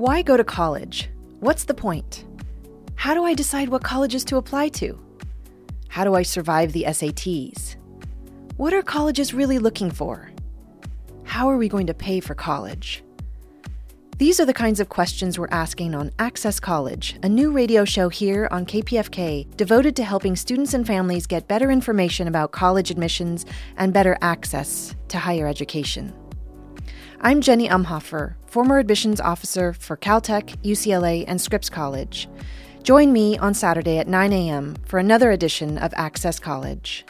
Why go to college? What's the point? How do I decide what colleges to apply to? How do I survive the SATs? What are colleges really looking for? How are we going to pay for college? These are the kinds of questions we're asking on Access College, a new radio show here on KPFK devoted to helping students and families get better information about college admissions and better access to higher education. I'm Jenny Umhofer, former admissions officer for Caltech, UCLA, and Scripps College. Join me on Saturday at 9 a.m. for another edition of Access College.